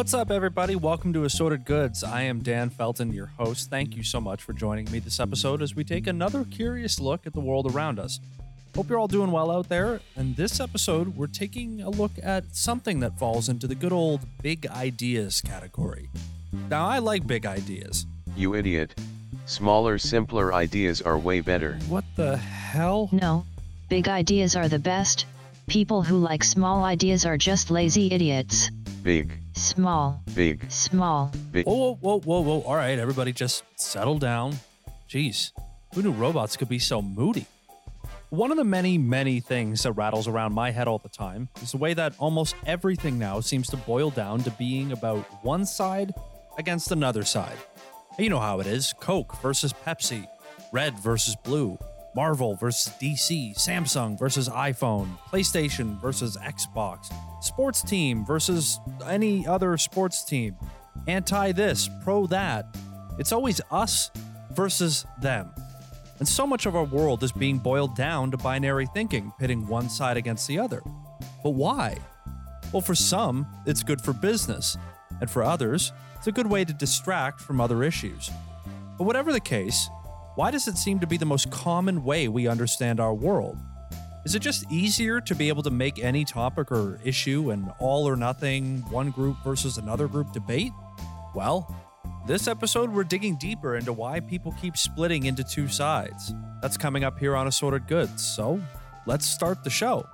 What's up, everybody? Welcome to Assorted Goods. I am Dan Felton, your host. Thank you so much for joining me this episode as we take another curious look at the world around us. Hope you're all doing well out there. And this episode, we're taking a look at something that falls into the good old big ideas category. Now, I like big ideas. You idiot. Smaller, simpler ideas are way better. What the hell? No, big ideas are the best. People who like small ideas are just lazy idiots. Big, Small, big, small. big. Whoa, whoa, whoa, whoa, whoa. All right, everybody just settle down. Jeez, who knew robots could be so moody? One of the many, many things that rattles around my head all the time is the way that almost everything now seems to boil down to being about one side against another side. You know how it is Coke versus Pepsi, red versus blue, Marvel versus DC, Samsung versus iPhone, PlayStation versus Xbox, sports team versus any other sports team, anti this, pro that. It's always us versus them. And so much of our world is being boiled down to binary thinking, pitting one side against the other. But why? Well, for some, it's good for business, and for others, it's a good way to distract from other issues. But whatever the case, why does it seem to be the most common way we understand our world? Is it just easier to be able to make any topic or issue an all or nothing, one group versus another group debate? Well, this episode, we're digging deeper into why people keep splitting into two sides. That's coming up here on Assorted Goods. So let's start the show.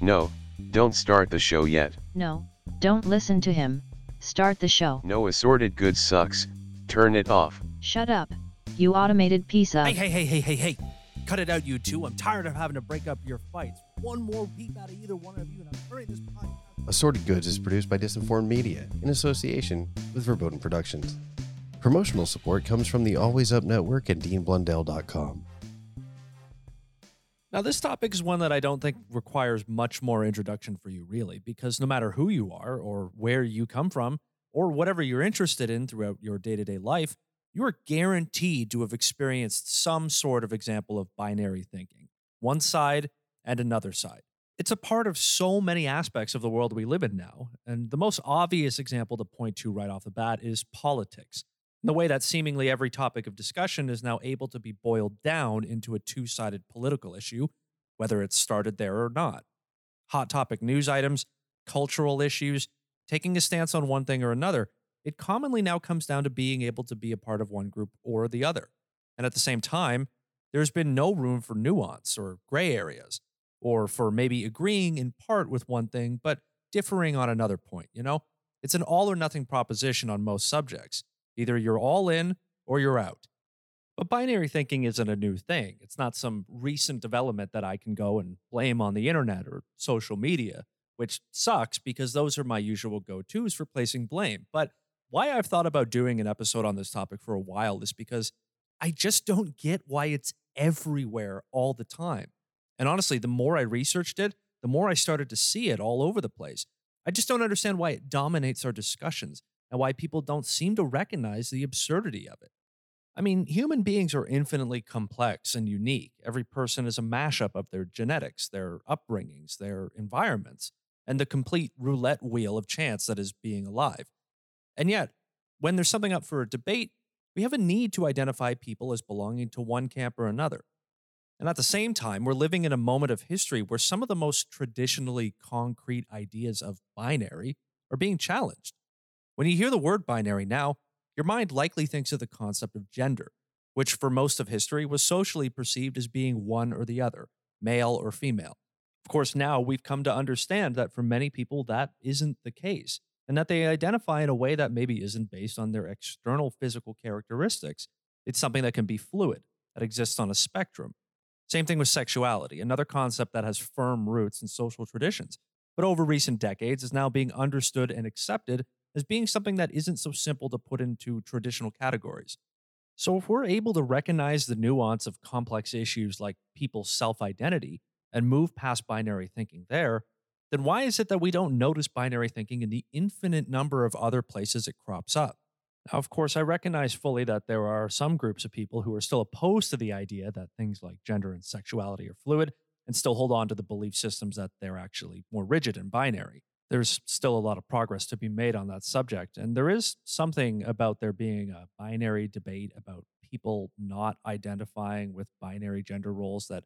No, don't start the show yet. No, don't listen to him. Start the show. No assorted goods sucks. Turn it off. Shut up, you automated piece of. Hey, hey, hey, hey, hey, hey. Cut it out, you two. I'm tired of having to break up your fights. One more peep out of either one of you, and I'm turning this podcast. Assorted Goods is produced by Disinformed Media in association with Verboten Productions. Promotional support comes from the Always Up Network and DeanBlundell.com. Now, this topic is one that I don't think requires much more introduction for you, really, because no matter who you are or where you come from or whatever you're interested in throughout your day to day life, you are guaranteed to have experienced some sort of example of binary thinking one side and another side. It's a part of so many aspects of the world we live in now. And the most obvious example to point to right off the bat is politics. The way that seemingly every topic of discussion is now able to be boiled down into a two sided political issue, whether it's started there or not. Hot topic news items, cultural issues, taking a stance on one thing or another, it commonly now comes down to being able to be a part of one group or the other. And at the same time, there's been no room for nuance or gray areas, or for maybe agreeing in part with one thing, but differing on another point, you know? It's an all or nothing proposition on most subjects. Either you're all in or you're out. But binary thinking isn't a new thing. It's not some recent development that I can go and blame on the internet or social media, which sucks because those are my usual go tos for placing blame. But why I've thought about doing an episode on this topic for a while is because I just don't get why it's everywhere all the time. And honestly, the more I researched it, the more I started to see it all over the place. I just don't understand why it dominates our discussions and why people don't seem to recognize the absurdity of it. I mean, human beings are infinitely complex and unique. Every person is a mashup of their genetics, their upbringings, their environments, and the complete roulette wheel of chance that is being alive. And yet, when there's something up for a debate, we have a need to identify people as belonging to one camp or another. And at the same time, we're living in a moment of history where some of the most traditionally concrete ideas of binary are being challenged. When you hear the word binary now, your mind likely thinks of the concept of gender, which for most of history was socially perceived as being one or the other, male or female. Of course, now we've come to understand that for many people, that isn't the case, and that they identify in a way that maybe isn't based on their external physical characteristics. It's something that can be fluid, that exists on a spectrum. Same thing with sexuality, another concept that has firm roots in social traditions, but over recent decades is now being understood and accepted as being something that isn't so simple to put into traditional categories. So, if we're able to recognize the nuance of complex issues like people's self identity and move past binary thinking there, then why is it that we don't notice binary thinking in the infinite number of other places it crops up? Now, of course, I recognize fully that there are some groups of people who are still opposed to the idea that things like gender and sexuality are fluid and still hold on to the belief systems that they're actually more rigid and binary. there's still a lot of progress to be made on that subject. And there is something about there being a binary debate about people not identifying with binary gender roles that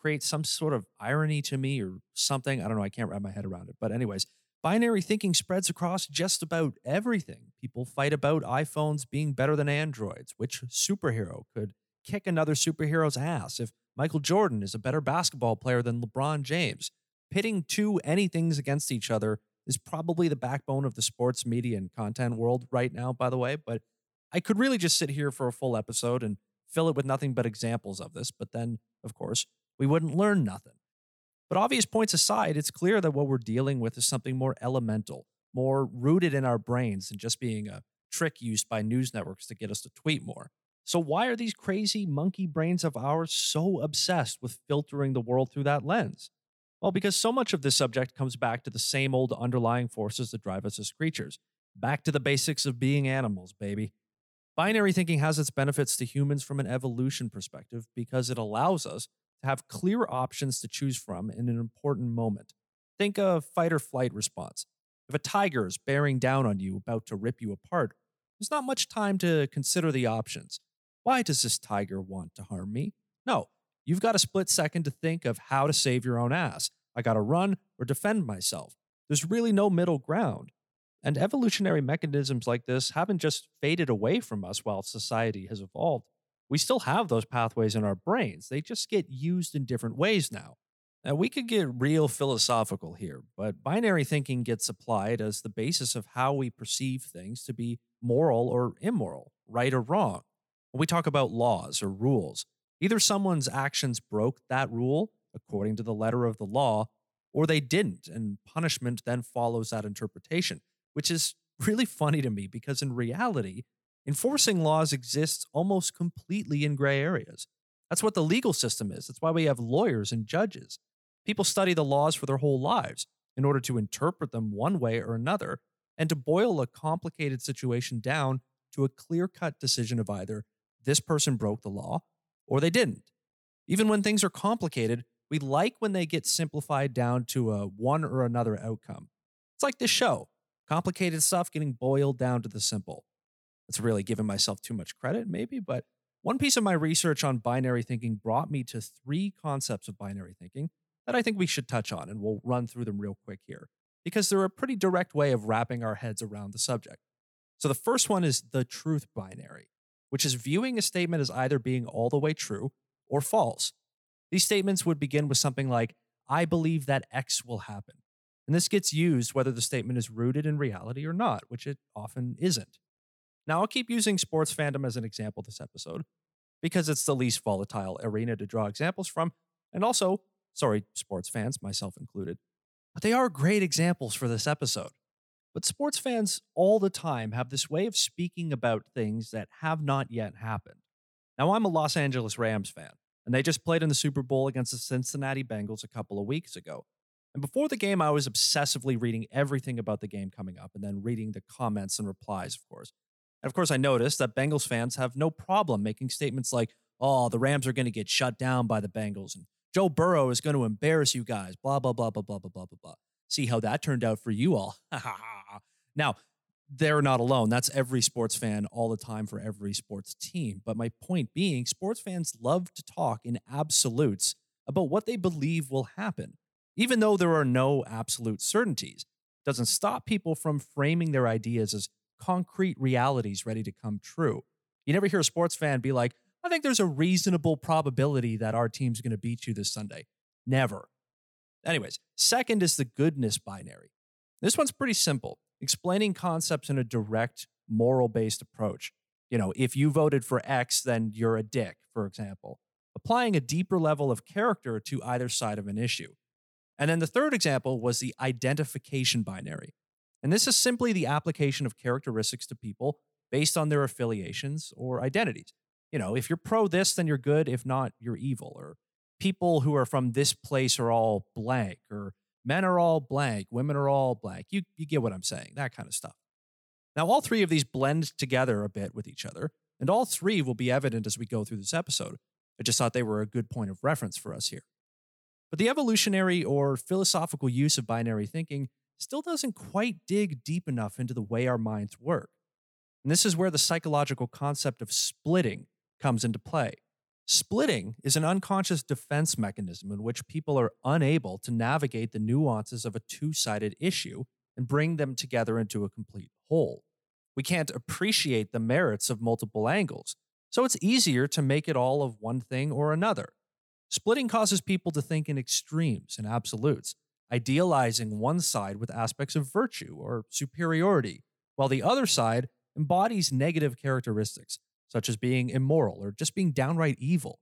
creates some sort of irony to me or something. I don't know. I can't wrap my head around it. But, anyways, binary thinking spreads across just about everything. People fight about iPhones being better than Androids. Which superhero could kick another superhero's ass if Michael Jordan is a better basketball player than LeBron James? Pitting two anythings against each other is probably the backbone of the sports media and content world right now, by the way. But I could really just sit here for a full episode and fill it with nothing but examples of this. But then, of course, we wouldn't learn nothing. But obvious points aside, it's clear that what we're dealing with is something more elemental, more rooted in our brains than just being a trick used by news networks to get us to tweet more. So, why are these crazy monkey brains of ours so obsessed with filtering the world through that lens? Well, because so much of this subject comes back to the same old underlying forces that drive us as creatures. Back to the basics of being animals, baby. Binary thinking has its benefits to humans from an evolution perspective because it allows us to have clear options to choose from in an important moment. Think of fight or flight response. If a tiger is bearing down on you, about to rip you apart, there's not much time to consider the options. Why does this tiger want to harm me? No, you've got a split second to think of how to save your own ass. I got to run or defend myself. There's really no middle ground. And evolutionary mechanisms like this haven't just faded away from us while society has evolved we still have those pathways in our brains. They just get used in different ways now. Now, we could get real philosophical here, but binary thinking gets applied as the basis of how we perceive things to be moral or immoral, right or wrong. When we talk about laws or rules, either someone's actions broke that rule according to the letter of the law, or they didn't, and punishment then follows that interpretation, which is really funny to me because in reality, Enforcing laws exists almost completely in gray areas. That's what the legal system is. That's why we have lawyers and judges. People study the laws for their whole lives in order to interpret them one way or another and to boil a complicated situation down to a clear cut decision of either this person broke the law or they didn't. Even when things are complicated, we like when they get simplified down to a one or another outcome. It's like this show complicated stuff getting boiled down to the simple. That's really giving myself too much credit, maybe. But one piece of my research on binary thinking brought me to three concepts of binary thinking that I think we should touch on, and we'll run through them real quick here because they're a pretty direct way of wrapping our heads around the subject. So the first one is the truth binary, which is viewing a statement as either being all the way true or false. These statements would begin with something like, I believe that X will happen. And this gets used whether the statement is rooted in reality or not, which it often isn't. Now, I'll keep using sports fandom as an example this episode because it's the least volatile arena to draw examples from. And also, sorry, sports fans, myself included, but they are great examples for this episode. But sports fans all the time have this way of speaking about things that have not yet happened. Now, I'm a Los Angeles Rams fan, and they just played in the Super Bowl against the Cincinnati Bengals a couple of weeks ago. And before the game, I was obsessively reading everything about the game coming up and then reading the comments and replies, of course. And of course, I noticed that Bengals fans have no problem making statements like, oh, the Rams are going to get shut down by the Bengals and Joe Burrow is going to embarrass you guys, blah, blah, blah, blah, blah, blah, blah, blah, blah. See how that turned out for you all. now, they're not alone. That's every sports fan all the time for every sports team. But my point being, sports fans love to talk in absolutes about what they believe will happen, even though there are no absolute certainties. It doesn't stop people from framing their ideas as concrete realities ready to come true. You never hear a sports fan be like, I think there's a reasonable probability that our team's going to beat you this Sunday. Never. Anyways, second is the goodness binary. This one's pretty simple, explaining concepts in a direct, moral based approach. You know, if you voted for X, then you're a dick, for example, applying a deeper level of character to either side of an issue. And then the third example was the identification binary. And this is simply the application of characteristics to people based on their affiliations or identities. You know, if you're pro this, then you're good. If not, you're evil. Or people who are from this place are all blank, or men are all blank, women are all blank. You, you get what I'm saying, that kind of stuff. Now, all three of these blend together a bit with each other, and all three will be evident as we go through this episode. I just thought they were a good point of reference for us here. But the evolutionary or philosophical use of binary thinking still doesn't quite dig deep enough into the way our minds work. And this is where the psychological concept of splitting comes into play. Splitting is an unconscious defense mechanism in which people are unable to navigate the nuances of a two sided issue and bring them together into a complete whole. We can't appreciate the merits of multiple angles, so it's easier to make it all of one thing or another. Splitting causes people to think in extremes and absolutes, idealizing one side with aspects of virtue or superiority, while the other side embodies negative characteristics, such as being immoral or just being downright evil.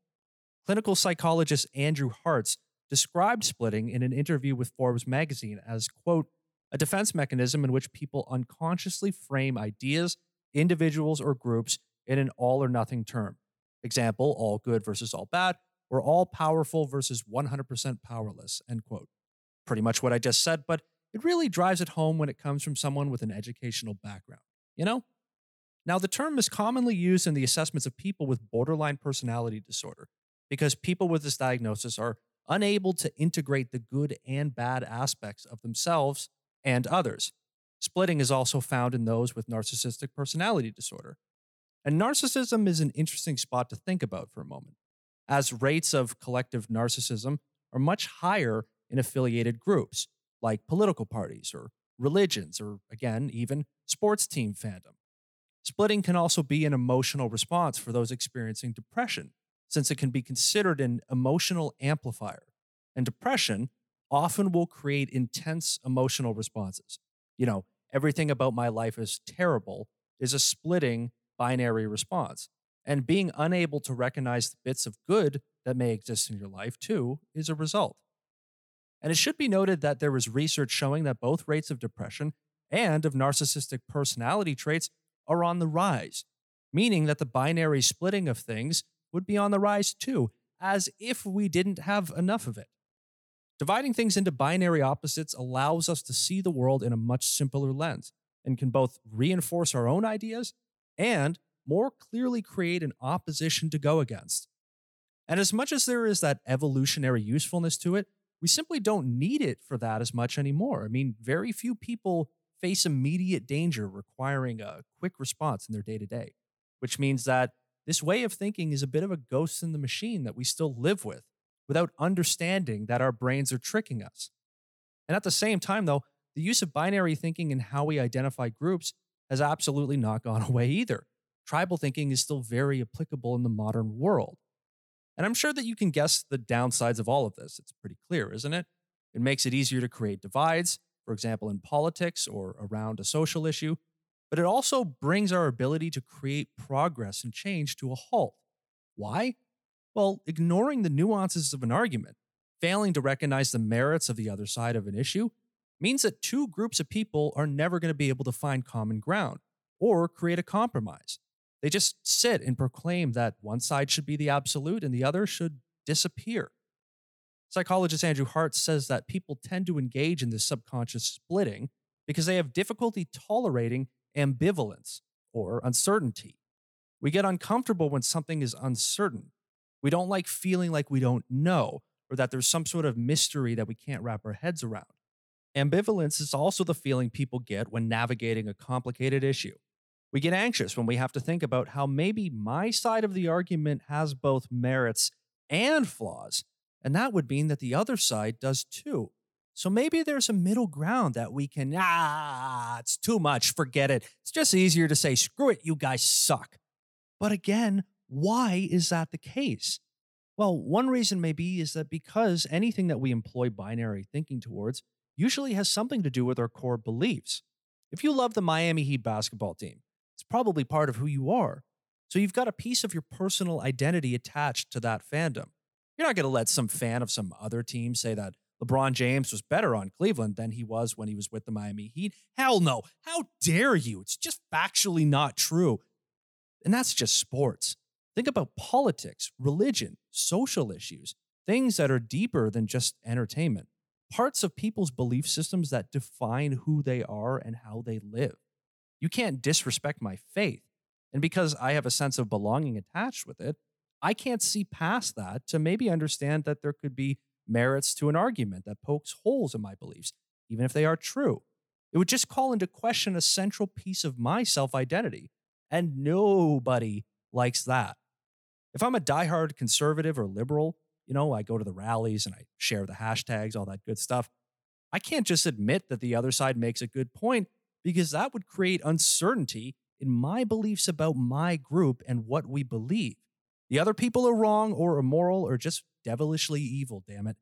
Clinical psychologist Andrew Hartz described splitting in an interview with Forbes magazine as, quote, a defense mechanism in which people unconsciously frame ideas, individuals, or groups in an all or nothing term. Example, all good versus all bad, or all powerful versus 100% powerless, end quote. Pretty much what I just said, but it really drives it home when it comes from someone with an educational background, you know? Now, the term is commonly used in the assessments of people with borderline personality disorder because people with this diagnosis are unable to integrate the good and bad aspects of themselves and others. Splitting is also found in those with narcissistic personality disorder. And narcissism is an interesting spot to think about for a moment, as rates of collective narcissism are much higher in affiliated groups like political parties or religions, or again, even sports team fandom. Splitting can also be an emotional response for those experiencing depression, since it can be considered an emotional amplifier. And depression often will create intense emotional responses. You know, everything about my life is terrible is a splitting binary response. And being unable to recognize the bits of good that may exist in your life, too, is a result. And it should be noted that there is research showing that both rates of depression and of narcissistic personality traits are on the rise, meaning that the binary splitting of things would be on the rise too, as if we didn't have enough of it. Dividing things into binary opposites allows us to see the world in a much simpler lens and can both reinforce our own ideas and more clearly create an opposition to go against. And as much as there is that evolutionary usefulness to it, we simply don't need it for that as much anymore. I mean, very few people face immediate danger requiring a quick response in their day to day, which means that this way of thinking is a bit of a ghost in the machine that we still live with without understanding that our brains are tricking us. And at the same time, though, the use of binary thinking in how we identify groups has absolutely not gone away either. Tribal thinking is still very applicable in the modern world. And I'm sure that you can guess the downsides of all of this. It's pretty clear, isn't it? It makes it easier to create divides, for example, in politics or around a social issue, but it also brings our ability to create progress and change to a halt. Why? Well, ignoring the nuances of an argument, failing to recognize the merits of the other side of an issue, means that two groups of people are never going to be able to find common ground or create a compromise. They just sit and proclaim that one side should be the absolute and the other should disappear. Psychologist Andrew Hartz says that people tend to engage in this subconscious splitting because they have difficulty tolerating ambivalence or uncertainty. We get uncomfortable when something is uncertain, we don't like feeling like we don't know or that there's some sort of mystery that we can't wrap our heads around. Ambivalence is also the feeling people get when navigating a complicated issue. We get anxious when we have to think about how maybe my side of the argument has both merits and flaws, and that would mean that the other side does too. So maybe there's a middle ground that we can, ah, it's too much, forget it. It's just easier to say, screw it, you guys suck. But again, why is that the case? Well, one reason may be is that because anything that we employ binary thinking towards usually has something to do with our core beliefs. If you love the Miami Heat basketball team, it's probably part of who you are. So you've got a piece of your personal identity attached to that fandom. You're not going to let some fan of some other team say that LeBron James was better on Cleveland than he was when he was with the Miami Heat. Hell no. How dare you? It's just factually not true. And that's just sports. Think about politics, religion, social issues, things that are deeper than just entertainment, parts of people's belief systems that define who they are and how they live. You can't disrespect my faith. And because I have a sense of belonging attached with it, I can't see past that to maybe understand that there could be merits to an argument that pokes holes in my beliefs, even if they are true. It would just call into question a central piece of my self identity. And nobody likes that. If I'm a diehard conservative or liberal, you know, I go to the rallies and I share the hashtags, all that good stuff. I can't just admit that the other side makes a good point because that would create uncertainty in my beliefs about my group and what we believe. The other people are wrong or immoral or just devilishly evil, damn it.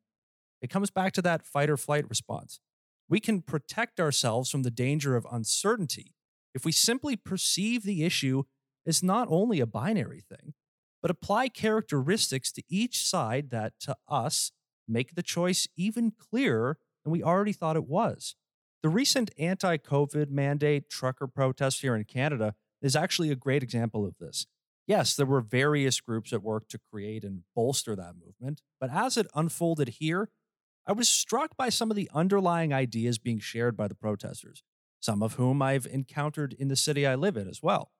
It comes back to that fight or flight response. We can protect ourselves from the danger of uncertainty if we simply perceive the issue as not only a binary thing, but apply characteristics to each side that, to us, make the choice even clearer than we already thought it was. The recent anti COVID mandate trucker protest here in Canada is actually a great example of this. Yes, there were various groups at work to create and bolster that movement, but as it unfolded here, I was struck by some of the underlying ideas being shared by the protesters, some of whom I've encountered in the city I live in as well.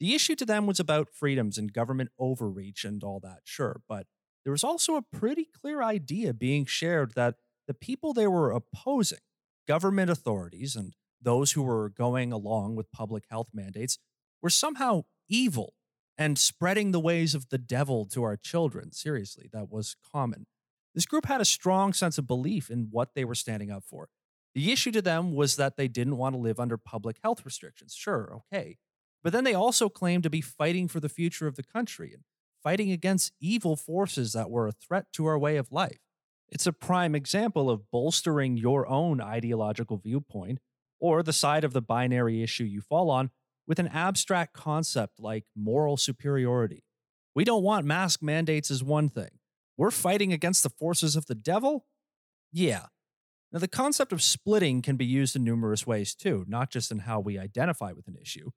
The issue to them was about freedoms and government overreach and all that, sure, but there was also a pretty clear idea being shared that the people they were opposing, government authorities and those who were going along with public health mandates, were somehow evil and spreading the ways of the devil to our children. Seriously, that was common. This group had a strong sense of belief in what they were standing up for. The issue to them was that they didn't want to live under public health restrictions. Sure, okay. But then they also claimed to be fighting for the future of the country and fighting against evil forces that were a threat to our way of life. It's a prime example of bolstering your own ideological viewpoint or the side of the binary issue you fall on with an abstract concept like moral superiority. We don't want mask mandates as one thing. We're fighting against the forces of the devil? Yeah. Now, the concept of splitting can be used in numerous ways too, not just in how we identify with an issue.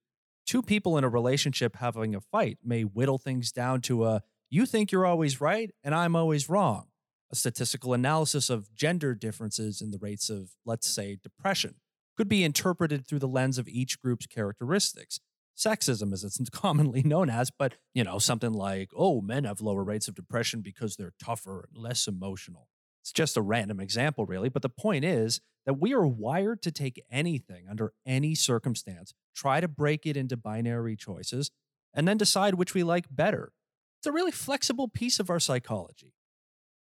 Two people in a relationship having a fight may whittle things down to a you think you're always right and I'm always wrong. A statistical analysis of gender differences in the rates of, let's say, depression could be interpreted through the lens of each group's characteristics. Sexism, as it's commonly known as, but you know, something like, oh, men have lower rates of depression because they're tougher and less emotional. It's just a random example, really, but the point is that we are wired to take anything under any circumstance, try to break it into binary choices, and then decide which we like better. It's a really flexible piece of our psychology.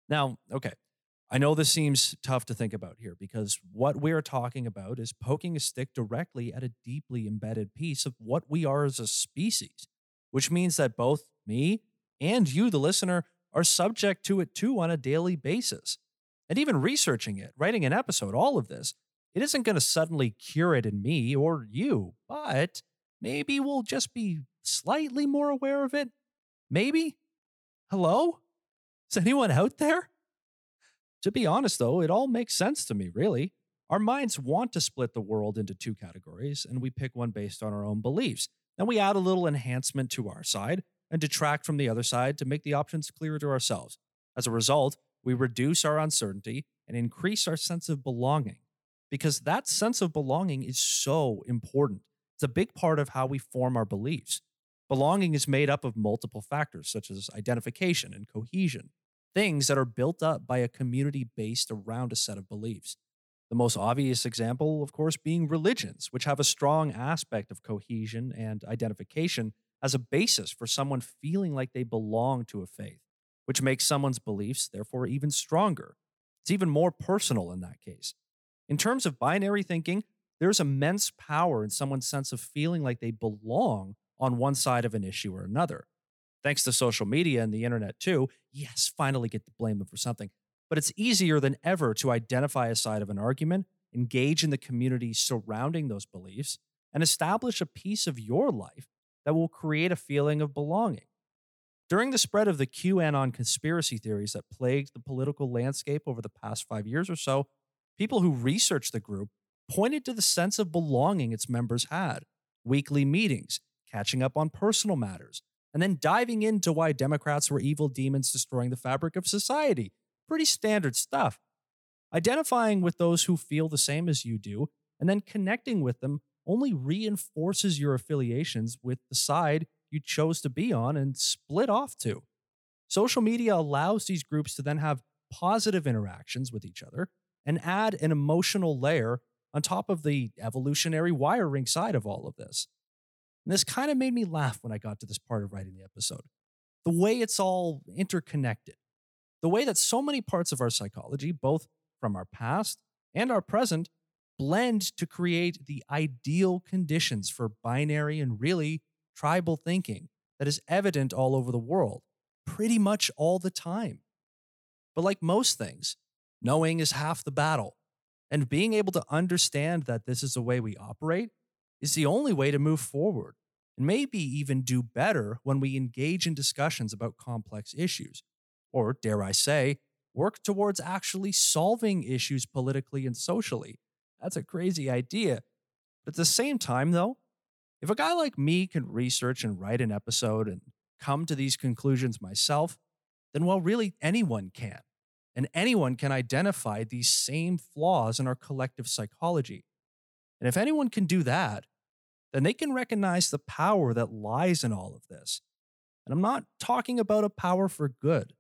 Now, okay, I know this seems tough to think about here because what we're talking about is poking a stick directly at a deeply embedded piece of what we are as a species, which means that both me and you, the listener, are subject to it too on a daily basis. And even researching it, writing an episode, all of this, it isn't going to suddenly cure it in me or you, but maybe we'll just be slightly more aware of it. Maybe? Hello? Is anyone out there? To be honest, though, it all makes sense to me, really. Our minds want to split the world into two categories, and we pick one based on our own beliefs. Then we add a little enhancement to our side and detract from the other side to make the options clearer to ourselves. As a result, we reduce our uncertainty and increase our sense of belonging because that sense of belonging is so important. It's a big part of how we form our beliefs. Belonging is made up of multiple factors such as identification and cohesion things that are built up by a community based around a set of beliefs. The most obvious example, of course, being religions, which have a strong aspect of cohesion and identification as a basis for someone feeling like they belong to a faith, which makes someone's beliefs, therefore, even stronger. It's even more personal in that case. In terms of binary thinking, there's immense power in someone's sense of feeling like they belong on one side of an issue or another thanks to social media and the internet too, yes, finally get to blame them for something. But it's easier than ever to identify a side of an argument, engage in the community surrounding those beliefs, and establish a piece of your life that will create a feeling of belonging. During the spread of the QAnon conspiracy theories that plagued the political landscape over the past five years or so, people who researched the group pointed to the sense of belonging its members had weekly meetings, catching up on personal matters, and then diving into why Democrats were evil demons destroying the fabric of society. Pretty standard stuff. Identifying with those who feel the same as you do, and then connecting with them only reinforces your affiliations with the side you chose to be on and split off to. Social media allows these groups to then have positive interactions with each other and add an emotional layer on top of the evolutionary wiring side of all of this. And this kind of made me laugh when I got to this part of writing the episode. The way it's all interconnected, the way that so many parts of our psychology, both from our past and our present, blend to create the ideal conditions for binary and really tribal thinking that is evident all over the world, pretty much all the time. But like most things, knowing is half the battle. And being able to understand that this is the way we operate is the only way to move forward and maybe even do better when we engage in discussions about complex issues. Or, dare I say, work towards actually solving issues politically and socially. That's a crazy idea. But at the same time, though, if a guy like me can research and write an episode and come to these conclusions myself, then well, really anyone can. And anyone can identify these same flaws in our collective psychology. And if anyone can do that, then they can recognize the power that lies in all of this. And I'm not talking about a power for good.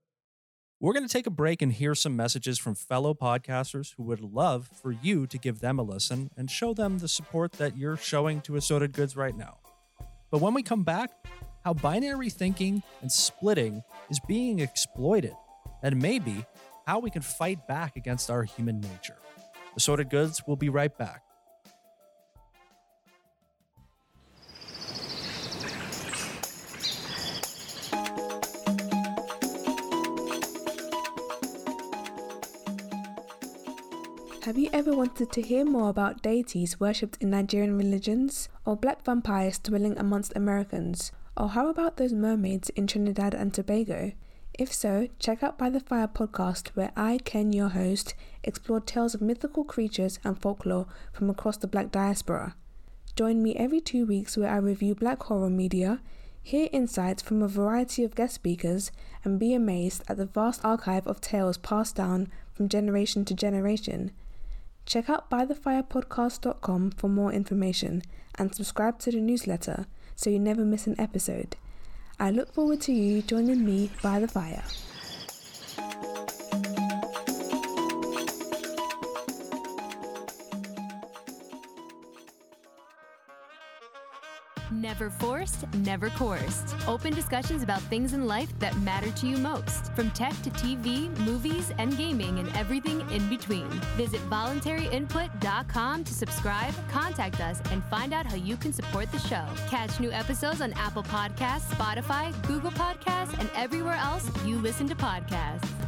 We're going to take a break and hear some messages from fellow podcasters who would love for you to give them a listen and show them the support that you're showing to Assorted Goods right now. But when we come back, how binary thinking and splitting is being exploited, and maybe how we can fight back against our human nature. Assorted Goods will be right back. Have you ever wanted to hear more about deities worshipped in Nigerian religions, or black vampires dwelling amongst Americans, or how about those mermaids in Trinidad and Tobago? If so, check out By the Fire podcast, where I, Ken, your host, explore tales of mythical creatures and folklore from across the black diaspora. Join me every two weeks where I review black horror media, hear insights from a variety of guest speakers, and be amazed at the vast archive of tales passed down from generation to generation. Check out bythefirepodcast.com for more information and subscribe to the newsletter so you never miss an episode. I look forward to you joining me by the fire. Never forced, never coerced. Open discussions about things in life that matter to you most, from tech to TV, movies, and gaming, and everything in between. Visit voluntaryinput.com to subscribe, contact us, and find out how you can support the show. Catch new episodes on Apple Podcasts, Spotify, Google Podcasts, and everywhere else you listen to podcasts.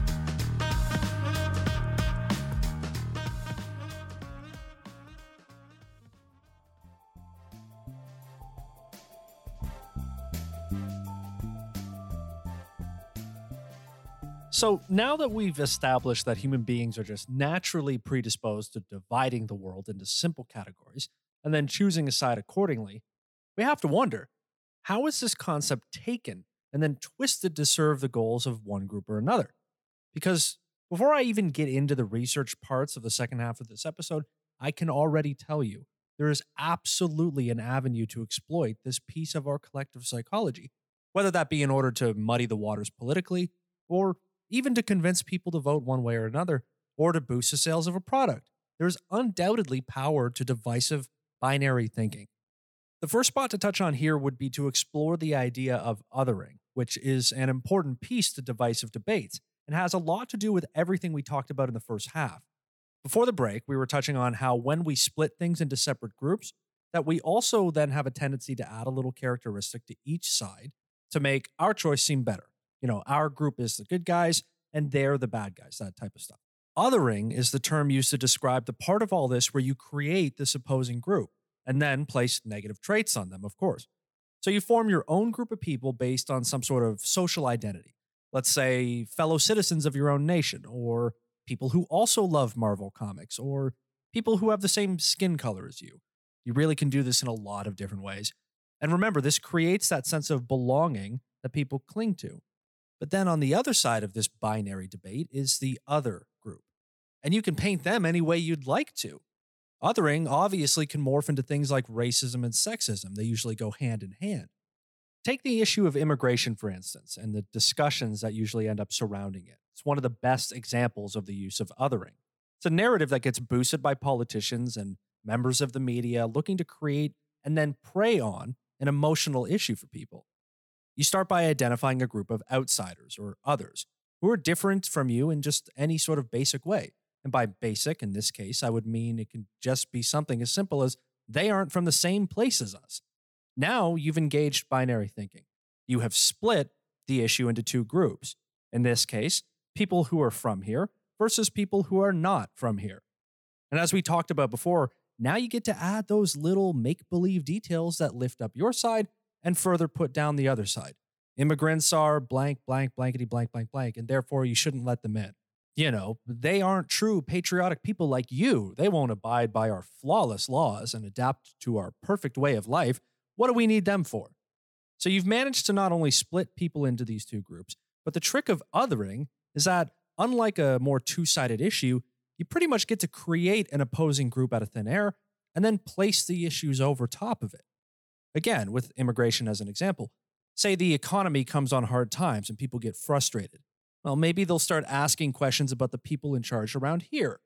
So now that we've established that human beings are just naturally predisposed to dividing the world into simple categories and then choosing a side accordingly, we have to wonder how is this concept taken and then twisted to serve the goals of one group or another? Because before I even get into the research parts of the second half of this episode, I can already tell you there is absolutely an avenue to exploit this piece of our collective psychology, whether that be in order to muddy the waters politically or even to convince people to vote one way or another, or to boost the sales of a product. There's undoubtedly power to divisive binary thinking. The first spot to touch on here would be to explore the idea of othering, which is an important piece to divisive debates and has a lot to do with everything we talked about in the first half. Before the break, we were touching on how when we split things into separate groups, that we also then have a tendency to add a little characteristic to each side to make our choice seem better. You know, our group is the good guys and they're the bad guys, that type of stuff. Othering is the term used to describe the part of all this where you create this opposing group and then place negative traits on them, of course. So you form your own group of people based on some sort of social identity. Let's say fellow citizens of your own nation, or people who also love Marvel comics, or people who have the same skin color as you. You really can do this in a lot of different ways. And remember, this creates that sense of belonging that people cling to. But then on the other side of this binary debate is the other group. And you can paint them any way you'd like to. Othering obviously can morph into things like racism and sexism. They usually go hand in hand. Take the issue of immigration, for instance, and the discussions that usually end up surrounding it. It's one of the best examples of the use of othering. It's a narrative that gets boosted by politicians and members of the media looking to create and then prey on an emotional issue for people. You start by identifying a group of outsiders or others who are different from you in just any sort of basic way. And by basic, in this case, I would mean it can just be something as simple as they aren't from the same place as us. Now you've engaged binary thinking. You have split the issue into two groups. In this case, people who are from here versus people who are not from here. And as we talked about before, now you get to add those little make believe details that lift up your side and further put down the other side. Immigrants are blank, blank, blankety, blank, blank, blank, and therefore you shouldn't let them in. You know, they aren't true patriotic people like you. They won't abide by our flawless laws and adapt to our perfect way of life. What do we need them for? So you've managed to not only split people into these two groups, but the trick of othering is that, unlike a more two sided issue, you pretty much get to create an opposing group out of thin air and then place the issues over top of it. Again, with immigration as an example, say the economy comes on hard times and people get frustrated. Well, maybe they'll start asking questions about the people in charge around here.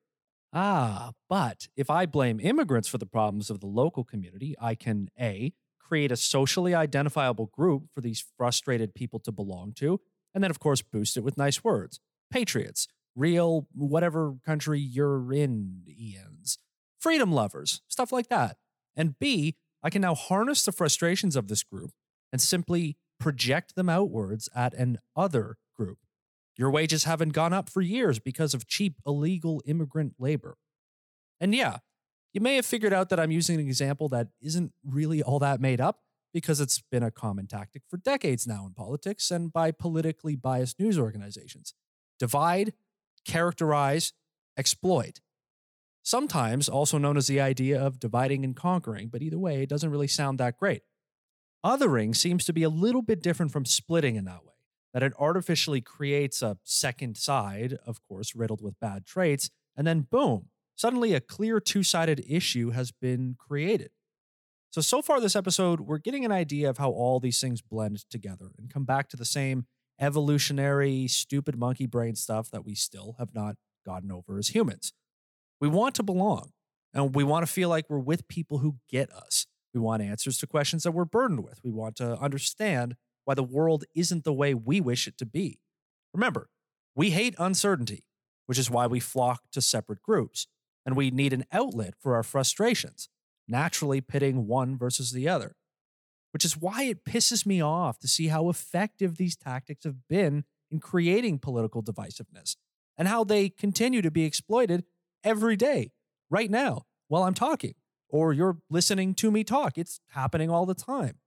Ah, but if I blame immigrants for the problems of the local community, I can A, create a socially identifiable group for these frustrated people to belong to, and then, of course, boost it with nice words. Patriots, real, whatever country you're in, Ians, freedom lovers, stuff like that. And B, I can now harness the frustrations of this group and simply project them outwards at an other group. Your wages haven't gone up for years because of cheap illegal immigrant labor. And yeah, you may have figured out that I'm using an example that isn't really all that made up because it's been a common tactic for decades now in politics and by politically biased news organizations. Divide, characterize, exploit. Sometimes also known as the idea of dividing and conquering, but either way, it doesn't really sound that great. Othering seems to be a little bit different from splitting in that way, that it artificially creates a second side, of course, riddled with bad traits, and then boom, Suddenly, a clear two sided issue has been created. So, so far this episode, we're getting an idea of how all these things blend together and come back to the same evolutionary, stupid monkey brain stuff that we still have not gotten over as humans. We want to belong, and we want to feel like we're with people who get us. We want answers to questions that we're burdened with. We want to understand why the world isn't the way we wish it to be. Remember, we hate uncertainty, which is why we flock to separate groups and we need an outlet for our frustrations, naturally pitting one versus the other. Which is why it pisses me off to see how effective these tactics have been in creating political divisiveness and how they continue to be exploited every day, right now, while I'm talking, or you're listening to me talk. It's happening all the time.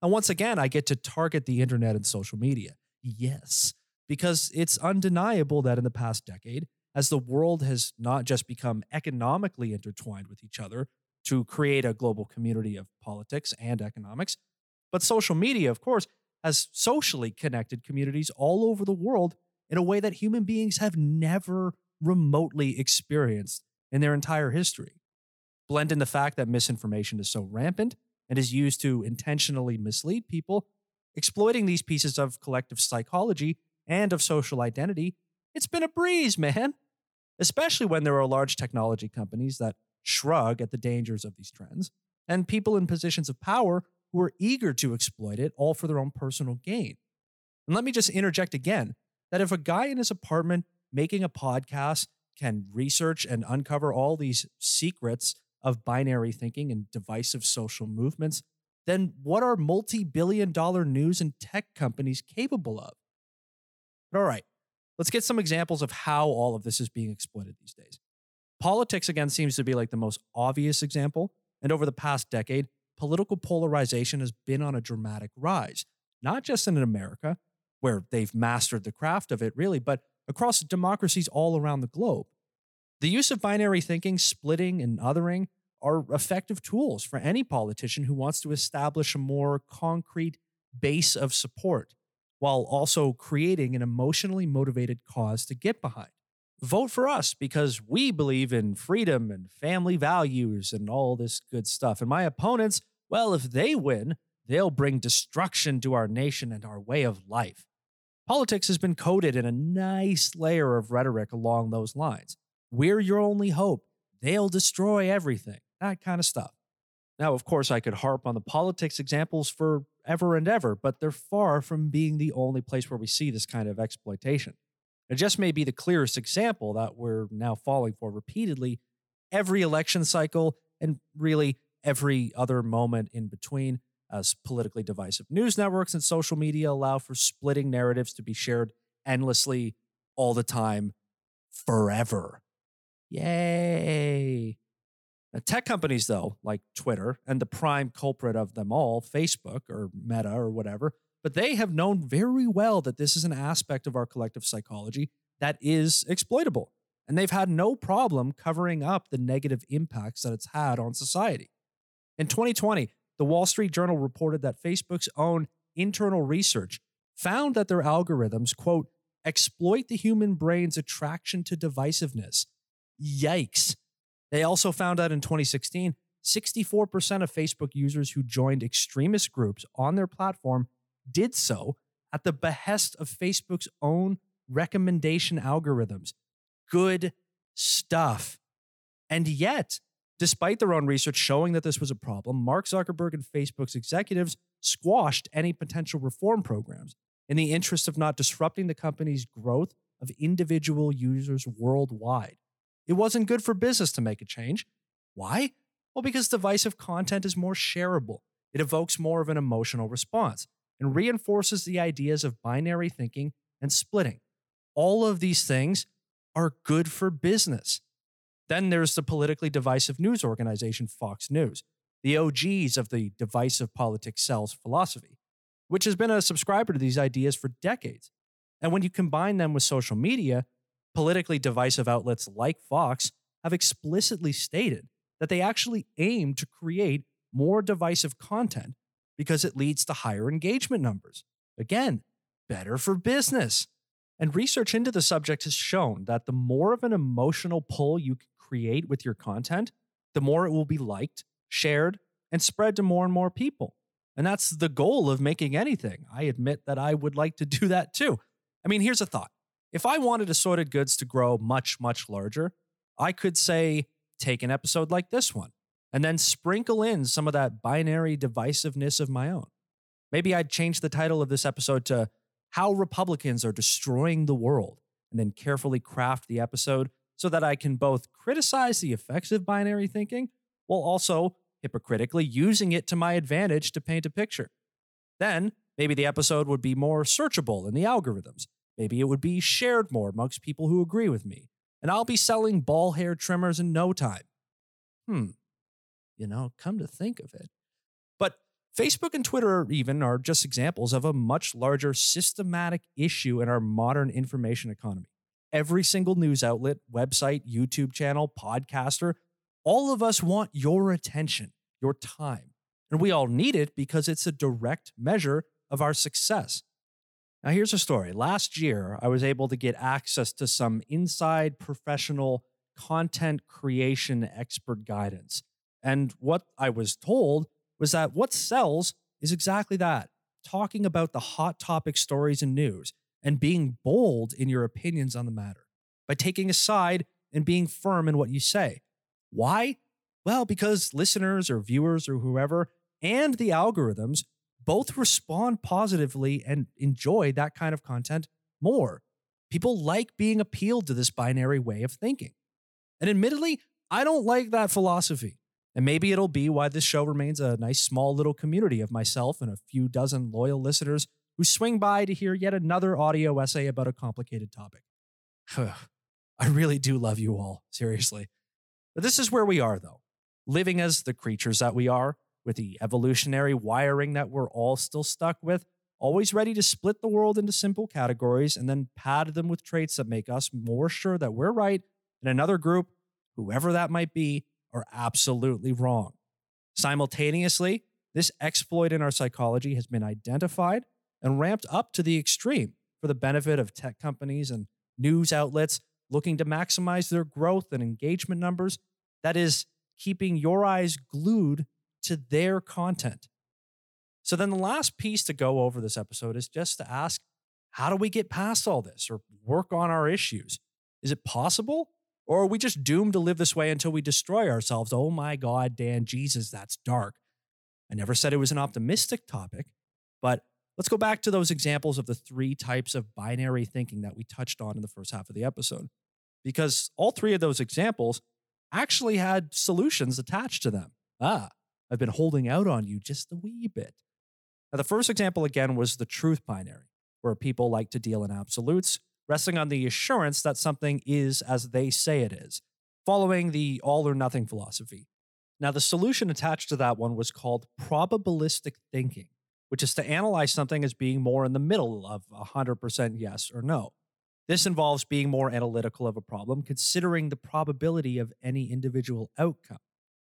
And once again, I get to target the internet and social media. Yes, because it's undeniable that in the past decade, as the world has not just become economically intertwined with each other to create a global community of politics and economics, but social media, of course, has socially connected communities all over the world in a way that human beings have never remotely experienced in their entire history. Blend in the fact that misinformation is so rampant and is used to intentionally mislead people, exploiting these pieces of collective psychology and of social identity it's been a breeze, man. Especially when there are large technology companies that shrug at the dangers of these trends and people in positions of power who are eager to exploit it all for their own personal gain. And let me just interject again that if a guy in his apartment making a podcast can research and uncover all these secrets of binary thinking and divisive social movements, then what are multi billion dollar news and tech companies capable of? But all right, Let's get some examples of how all of this is being exploited these days. Politics, again, seems to be like the most obvious example. And over the past decade, political polarization has been on a dramatic rise, not just in America, where they've mastered the craft of it, really, but across democracies all around the globe. The use of binary thinking, splitting, and othering are effective tools for any politician who wants to establish a more concrete base of support while also creating an emotionally motivated cause to get behind. Vote for us because we believe in freedom and family values and all this good stuff. And my opponents, well, if they win, they'll bring destruction to our nation and our way of life. Politics has been coated in a nice layer of rhetoric along those lines. We're your only hope. They'll destroy everything. that kind of stuff. Now, of course, I could harp on the politics examples forever and ever, but they're far from being the only place where we see this kind of exploitation. It just may be the clearest example that we're now falling for repeatedly every election cycle and really every other moment in between, as politically divisive news networks and social media allow for splitting narratives to be shared endlessly all the time forever. Yay. Now, tech companies, though, like Twitter and the prime culprit of them all, Facebook or Meta or whatever, but they have known very well that this is an aspect of our collective psychology that is exploitable. And they've had no problem covering up the negative impacts that it's had on society. In 2020, the Wall Street Journal reported that Facebook's own internal research found that their algorithms, quote, exploit the human brain's attraction to divisiveness. Yikes. They also found out in 2016, 64% of Facebook users who joined extremist groups on their platform did so at the behest of Facebook's own recommendation algorithms. Good stuff. And yet, despite their own research showing that this was a problem, Mark Zuckerberg and Facebook's executives squashed any potential reform programs in the interest of not disrupting the company's growth of individual users worldwide. It wasn't good for business to make a change. Why? Well, because divisive content is more shareable. It evokes more of an emotional response and reinforces the ideas of binary thinking and splitting. All of these things are good for business. Then there's the politically divisive news organization Fox News, the OGs of the divisive politics sells philosophy, which has been a subscriber to these ideas for decades. And when you combine them with social media, politically divisive outlets like Fox have explicitly stated that they actually aim to create more divisive content because it leads to higher engagement numbers. Again, better for business. And research into the subject has shown that the more of an emotional pull you create with your content, the more it will be liked, shared, and spread to more and more people. And that's the goal of making anything. I admit that I would like to do that too. I mean, here's a thought if I wanted assorted goods to grow much, much larger, I could say, take an episode like this one and then sprinkle in some of that binary divisiveness of my own. Maybe I'd change the title of this episode to How Republicans Are Destroying the World and then carefully craft the episode so that I can both criticize the effects of binary thinking while also hypocritically using it to my advantage to paint a picture. Then maybe the episode would be more searchable in the algorithms Maybe it would be shared more amongst people who agree with me, and I'll be selling ball hair trimmers in no time. Hmm. You know, come to think of it. But Facebook and Twitter, even, are just examples of a much larger systematic issue in our modern information economy. Every single news outlet, website, YouTube channel, podcaster, all of us want your attention, your time. And we all need it because it's a direct measure of our success. Now, here's a story. Last year, I was able to get access to some inside professional content creation expert guidance. And what I was told was that what sells is exactly that talking about the hot topic stories and news and being bold in your opinions on the matter by taking a side and being firm in what you say. Why? Well, because listeners or viewers or whoever and the algorithms both respond positively and enjoy that kind of content more. People like being appealed to this binary way of thinking. And admittedly, I don't like that philosophy. And maybe it'll be why this show remains a nice small little community of myself and a few dozen loyal listeners who swing by to hear yet another audio essay about a complicated topic. I really do love you all, seriously. But this is where we are, though. Living as the creatures that we are, with the evolutionary wiring that we're all still stuck with, always ready to split the world into simple categories and then pad them with traits that make us more sure that we're right and another group, whoever that might be, are absolutely wrong. Simultaneously, this exploit in our psychology has been identified and ramped up to the extreme for the benefit of tech companies and news outlets looking to maximize their growth and engagement numbers. That is, keeping your eyes glued to their content. So then the last piece to go over this episode is just to ask how do we get past all this or work on our issues? Is it possible? Or are we just doomed to live this way until we destroy ourselves? Oh my God, Dan, Jesus, that's dark. I never said it was an optimistic topic, but let's go back to those examples of the three types of binary thinking that we touched on in the first half of the episode. Because all three of those examples actually had solutions attached to them. Ah, I've been holding out on you just a wee bit. Now, the first example again was the truth binary, where people like to deal in absolutes, resting on the assurance that something is as they say it is, following the all or nothing philosophy. Now, the solution attached to that one was called probabilistic thinking, which is to analyze something as being more in the middle of 100% yes or no. This involves being more analytical of a problem, considering the probability of any individual outcome.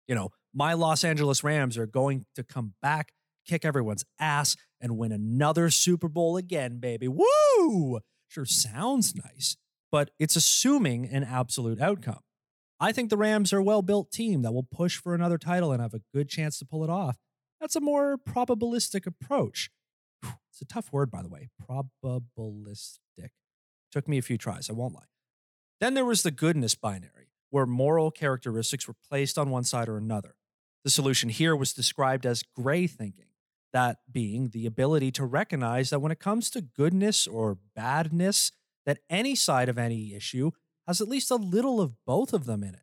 You know, my Los Angeles Rams are going to come back, kick everyone's ass, and win another Super Bowl again, baby. Woo! Sure sounds nice, but it's assuming an absolute outcome. I think the Rams are a well built team that will push for another title and have a good chance to pull it off. That's a more probabilistic approach. It's a tough word, by the way. Probabilistic. Took me a few tries, I won't lie. Then there was the goodness binary, where moral characteristics were placed on one side or another. The solution here was described as gray thinking, that being the ability to recognize that when it comes to goodness or badness, that any side of any issue has at least a little of both of them in it.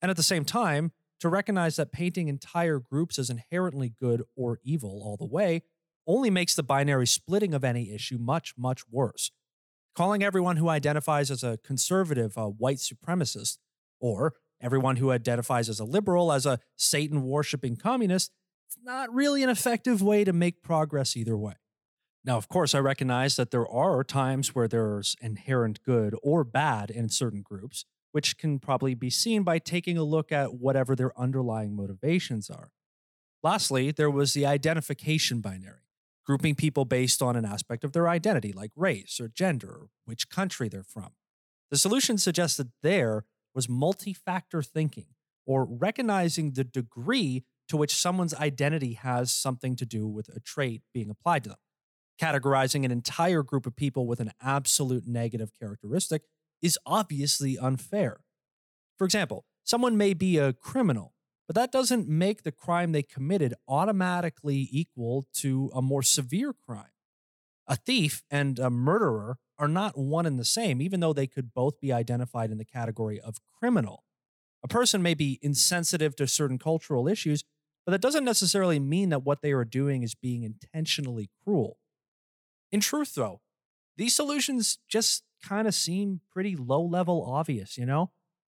And at the same time, to recognize that painting entire groups as inherently good or evil all the way only makes the binary splitting of any issue much, much worse. Calling everyone who identifies as a conservative a white supremacist, or everyone who identifies as a liberal as a Satan worshiping communist, it's not really an effective way to make progress either way. Now, of course, I recognize that there are times where there's inherent good or bad in certain groups, which can probably be seen by taking a look at whatever their underlying motivations are. Lastly, there was the identification binary grouping people based on an aspect of their identity, like race or gender, or which country they're from. The solution suggested there was multi factor thinking, or recognizing the degree to which someone's identity has something to do with a trait being applied to them. Categorizing an entire group of people with an absolute negative characteristic is obviously unfair. For example, someone may be a criminal but that doesn't make the crime they committed automatically equal to a more severe crime. A thief and a murderer are not one and the same, even though they could both be identified in the category of criminal. A person may be insensitive to certain cultural issues, but that doesn't necessarily mean that what they are doing is being intentionally cruel. In truth, though, these solutions just kind of seem pretty low level obvious, you know?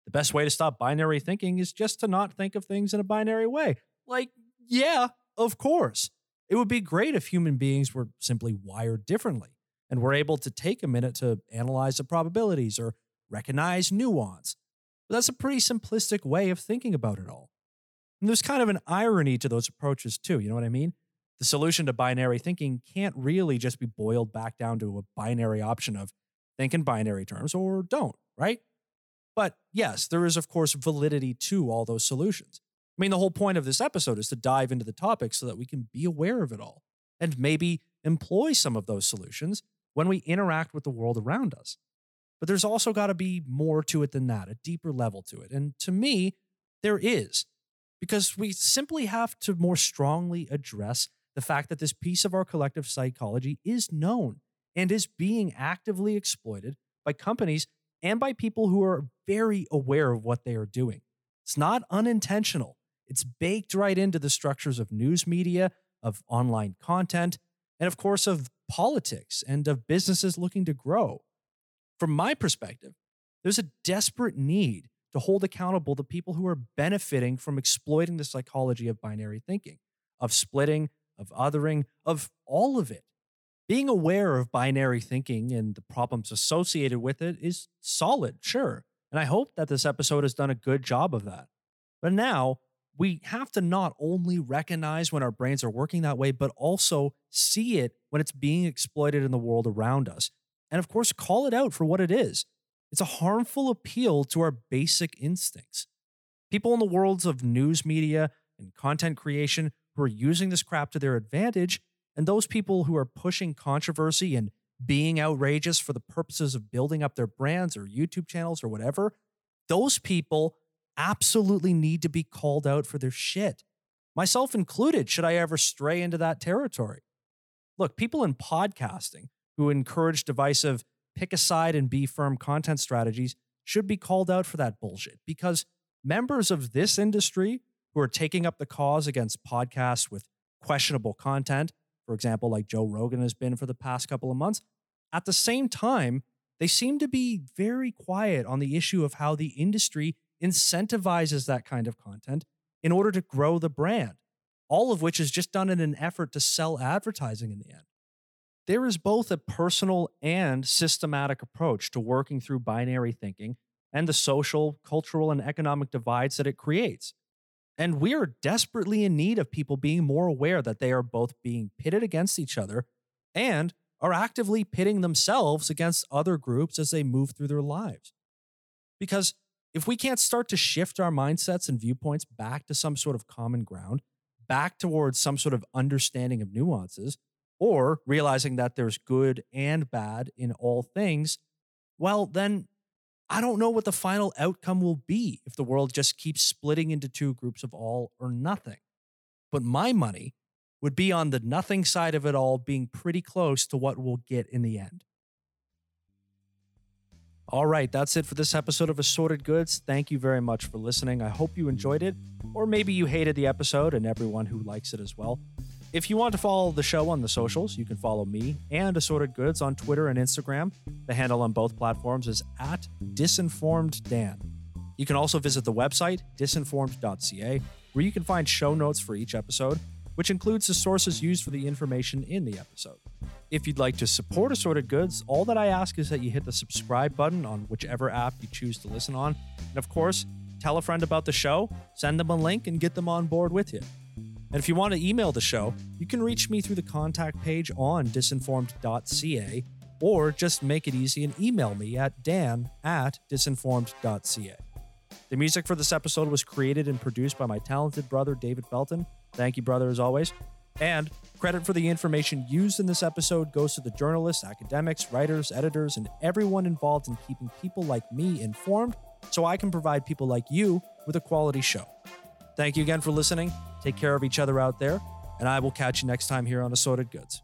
The best way to stop binary thinking is just to not think of things in a binary way. Like, yeah, of course. It would be great if human beings were simply wired differently and were able to take a minute to analyze the probabilities or recognize nuance. But that's a pretty simplistic way of thinking about it all. And there's kind of an irony to those approaches, too. You know what I mean? The solution to binary thinking can't really just be boiled back down to a binary option of think in binary terms or don't, right? But yes, there is, of course, validity to all those solutions. I mean, the whole point of this episode is to dive into the topic so that we can be aware of it all and maybe employ some of those solutions when we interact with the world around us. But there's also got to be more to it than that, a deeper level to it. And to me, there is, because we simply have to more strongly address the fact that this piece of our collective psychology is known and is being actively exploited by companies and by people who are very aware of what they are doing. It's not unintentional, it's baked right into the structures of news media, of online content, and of course, of politics and of businesses looking to grow. From my perspective, there's a desperate need to hold accountable the people who are benefiting from exploiting the psychology of binary thinking, of splitting, of othering, of all of it. Being aware of binary thinking and the problems associated with it is solid, sure. And I hope that this episode has done a good job of that. But now we have to not only recognize when our brains are working that way, but also see it when it's being exploited in the world around us. And of course, call it out for what it is. It's a harmful appeal to our basic instincts. People in the worlds of news media and content creation who are using this crap to their advantage and those people who are pushing controversy and being outrageous for the purposes of building up their brands or YouTube channels or whatever, Those people absolutely need to be called out for their shit, myself included, should I ever stray into that territory. Look, people in podcasting who encourage divisive pick a side and be firm content strategies should be called out for that bullshit because members of this industry who are taking up the cause against podcasts with questionable content, for example, like Joe Rogan has been for the past couple of months, at the same time, they seem to be very quiet on the issue of how the industry incentivizes that kind of content in order to grow the brand, all of which is just done in an effort to sell advertising in the end. There is both a personal and systematic approach to working through binary thinking and the social, cultural, and economic divides that it creates. And we are desperately in need of people being more aware that they are both being pitted against each other and are actively pitting themselves against other groups as they move through their lives. Because if we can't start to shift our mindsets and viewpoints back to some sort of common ground, back towards some sort of understanding of nuances, or realizing that there's good and bad in all things, well, then I don't know what the final outcome will be if the world just keeps splitting into two groups of all or nothing. But my money would be on the nothing side of it all being pretty close to what we'll get in the end. All right, that's it for this episode of Assorted Goods. Thank you very much for listening. I hope you enjoyed it, or maybe you hated the episode and everyone who likes it as well. If you want to follow the show on the socials, you can follow me and Assorted Goods on Twitter and Instagram. The handle on both platforms is at disinformeddan. You can also visit the website, disinformed.ca, where you can find show notes for each episode, which includes the sources used for the information in the episode. If you'd like to support Assorted Goods, all that I ask is that you hit the subscribe button on whichever app you choose to listen on. And of course, tell a friend about the show, send them a link, and get them on board with you. And if you want to email the show, you can reach me through the contact page on disinformed.ca or just make it easy and email me at dan at disinformed.ca. The music for this episode was created and produced by my talented brother, David Felton. Thank you, brother, as always. And credit for the information used in this episode goes to the journalists, academics, writers, editors, and everyone involved in keeping people like me informed so I can provide people like you with a quality show. Thank you again for listening. Take care of each other out there, and I will catch you next time here on Assorted Goods.